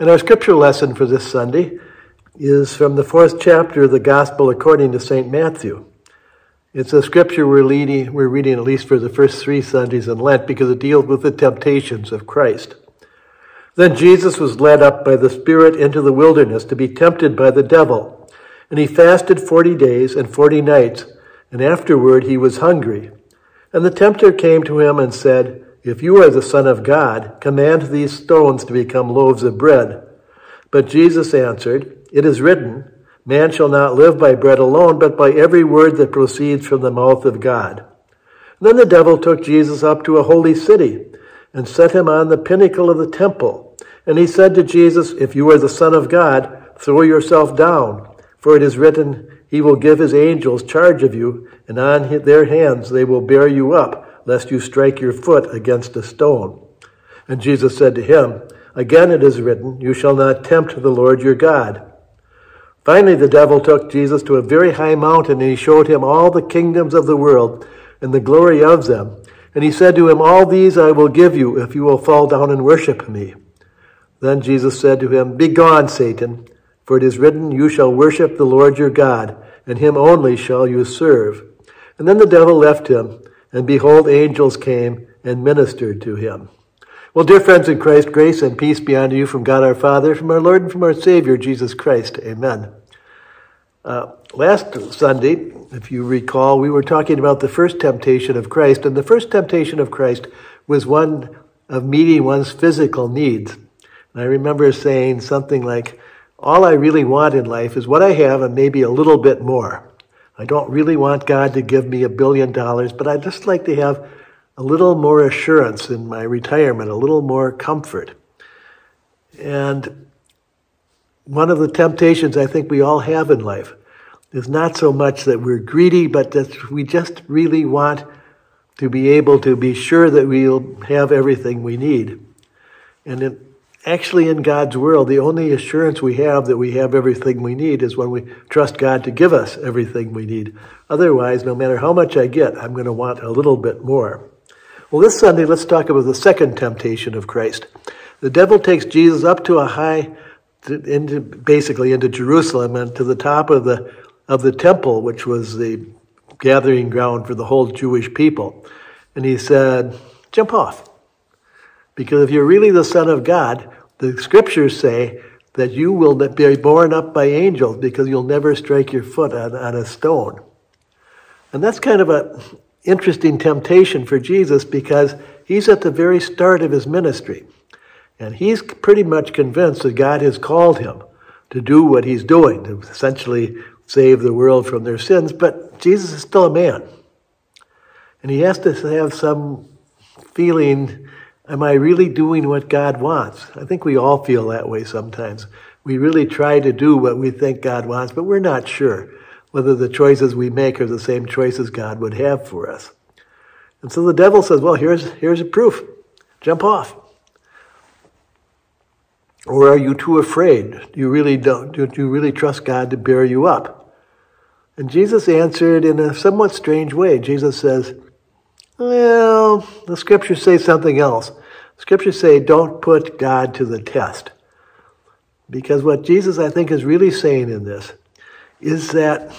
And our scripture lesson for this Sunday is from the fourth chapter of the Gospel according to St. Matthew. It's a scripture we're, leading, we're reading at least for the first three Sundays in Lent because it deals with the temptations of Christ. Then Jesus was led up by the Spirit into the wilderness to be tempted by the devil. And he fasted forty days and forty nights, and afterward he was hungry. And the tempter came to him and said, If you are the Son of God, command these stones to become loaves of bread. But Jesus answered, It is written, Man shall not live by bread alone, but by every word that proceeds from the mouth of God. then the devil took Jesus up to a holy city and set him on the pinnacle of the temple. And he said to Jesus, If you are the Son of God, throw yourself down, for it is written, He will give His angels charge of you, and on their hands they will bear you up, lest you strike your foot against a stone. And Jesus said to him, Again it is written, You shall not tempt the Lord your God. Finally, the devil took Jesus to a very high mountain, and he showed him all the kingdoms of the world and the glory of them. And he said to him, All these I will give you if you will fall down and worship me. Then Jesus said to him, Begone, Satan, for it is written, You shall worship the Lord your God, and him only shall you serve. And then the devil left him, and behold, angels came and ministered to him. Well, dear friends in Christ, grace and peace be unto you from God our Father, from our Lord and from our Savior, Jesus Christ. Amen. Uh, last Sunday, if you recall, we were talking about the first temptation of Christ, and the first temptation of Christ was one of meeting one's physical needs. And I remember saying something like, All I really want in life is what I have and maybe a little bit more. I don't really want God to give me a billion dollars, but I'd just like to have a little more assurance in my retirement, a little more comfort. And one of the temptations I think we all have in life is not so much that we're greedy, but that we just really want to be able to be sure that we'll have everything we need. And actually, in God's world, the only assurance we have that we have everything we need is when we trust God to give us everything we need. Otherwise, no matter how much I get, I'm going to want a little bit more. Well, this Sunday, let's talk about the second temptation of Christ. The devil takes Jesus up to a high, into, basically into Jerusalem and to the top of the of the temple, which was the gathering ground for the whole Jewish people. And he said, Jump off. Because if you're really the Son of God, the scriptures say that you will be borne up by angels because you'll never strike your foot on, on a stone. And that's kind of an interesting temptation for Jesus because he's at the very start of his ministry. And he's pretty much convinced that God has called him to do what he's doing, to essentially save the world from their sins, but Jesus is still a man. And he has to have some feeling am I really doing what God wants? I think we all feel that way sometimes. We really try to do what we think God wants, but we're not sure whether the choices we make are the same choices God would have for us. And so the devil says, Well, here's, here's a proof. Jump off. Or are you too afraid? Do you really don't do you really trust God to bear you up? And Jesus answered in a somewhat strange way. Jesus says, Well, the scriptures say something else. Scriptures say, Don't put God to the test. Because what Jesus, I think, is really saying in this is that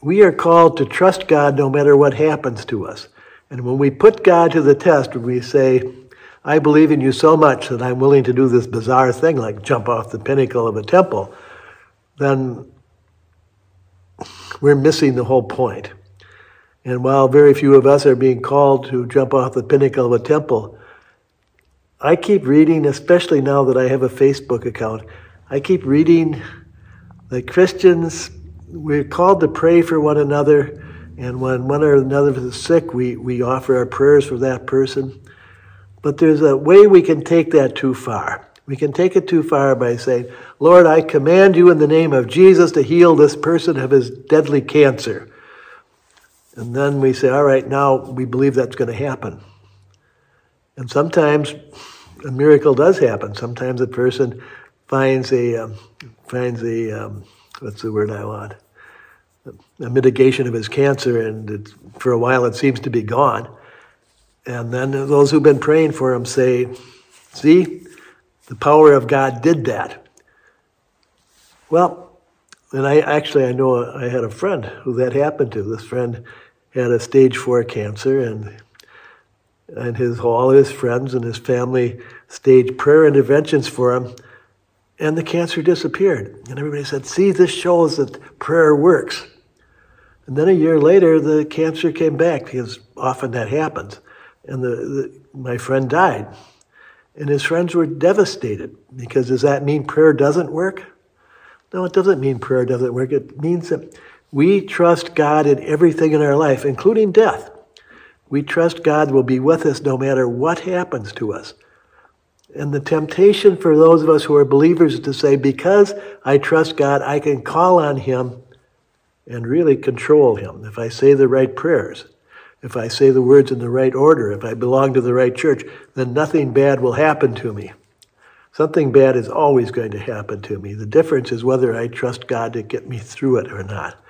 we are called to trust God no matter what happens to us. And when we put God to the test, when we say, I believe in you so much that I'm willing to do this bizarre thing like jump off the pinnacle of a temple, then we're missing the whole point. And while very few of us are being called to jump off the pinnacle of a temple, I keep reading, especially now that I have a Facebook account, I keep reading that Christians, we're called to pray for one another, and when one or another is sick, we, we offer our prayers for that person. But there's a way we can take that too far. We can take it too far by saying, Lord, I command you in the name of Jesus to heal this person of his deadly cancer. And then we say, all right, now we believe that's going to happen. And sometimes a miracle does happen. Sometimes a person finds a, um, finds a, um, what's the word I want? A mitigation of his cancer, and for a while it seems to be gone. And then those who've been praying for him say, see, The power of God did that. Well, and I actually I know I had a friend who that happened to. This friend had a stage four cancer, and and his all his friends and his family staged prayer interventions for him, and the cancer disappeared. And everybody said, "See, this shows that prayer works." And then a year later, the cancer came back because often that happens, and the, the my friend died, and his friends were devastated because does that mean prayer doesn't work? No, it doesn't mean prayer doesn't work. It means that we trust God in everything in our life, including death. We trust God will be with us no matter what happens to us. And the temptation for those of us who are believers is to say, because I trust God, I can call on Him and really control Him. If I say the right prayers, if I say the words in the right order, if I belong to the right church, then nothing bad will happen to me. Something bad is always going to happen to me. The difference is whether I trust God to get me through it or not.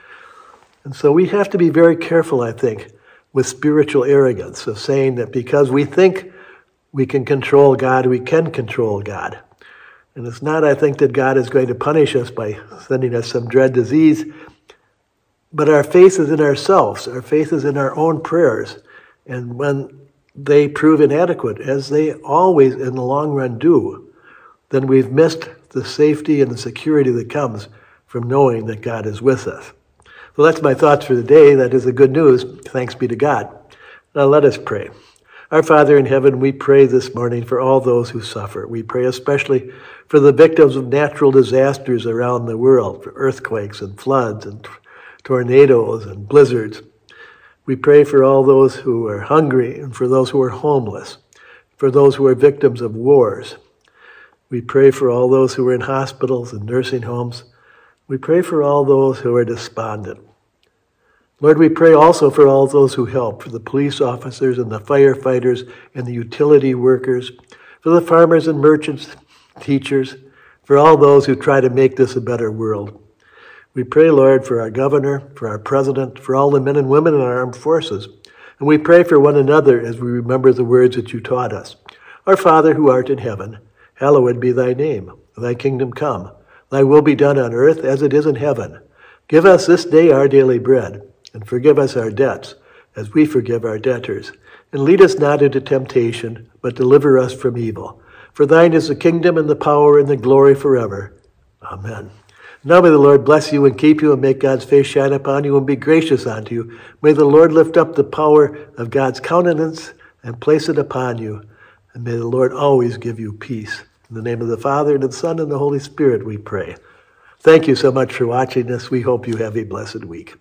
And so we have to be very careful, I think, with spiritual arrogance of saying that because we think we can control God, we can control God. And it's not, I think, that God is going to punish us by sending us some dread disease, but our faith is in ourselves. Our faith is in our own prayers. And when they prove inadequate, as they always in the long run do, then we've missed the safety and the security that comes from knowing that God is with us. So that's my thoughts for the day. That is the good news. Thanks be to God. Now let us pray. Our Father in heaven, we pray this morning for all those who suffer. We pray especially for the victims of natural disasters around the world, for earthquakes and floods and tornadoes and blizzards. We pray for all those who are hungry and for those who are homeless, for those who are victims of wars, we pray for all those who are in hospitals and nursing homes. We pray for all those who are despondent. Lord, we pray also for all those who help, for the police officers and the firefighters and the utility workers, for the farmers and merchants, teachers, for all those who try to make this a better world. We pray, Lord, for our governor, for our president, for all the men and women in our armed forces. And we pray for one another as we remember the words that you taught us. Our Father who art in heaven, Hallowed be thy name. Thy kingdom come. Thy will be done on earth as it is in heaven. Give us this day our daily bread, and forgive us our debts, as we forgive our debtors. And lead us not into temptation, but deliver us from evil. For thine is the kingdom and the power and the glory forever. Amen. Now may the Lord bless you and keep you and make God's face shine upon you and be gracious unto you. May the Lord lift up the power of God's countenance and place it upon you. And may the Lord always give you peace. In the name of the Father, and of the Son, and the Holy Spirit, we pray. Thank you so much for watching this. We hope you have a blessed week.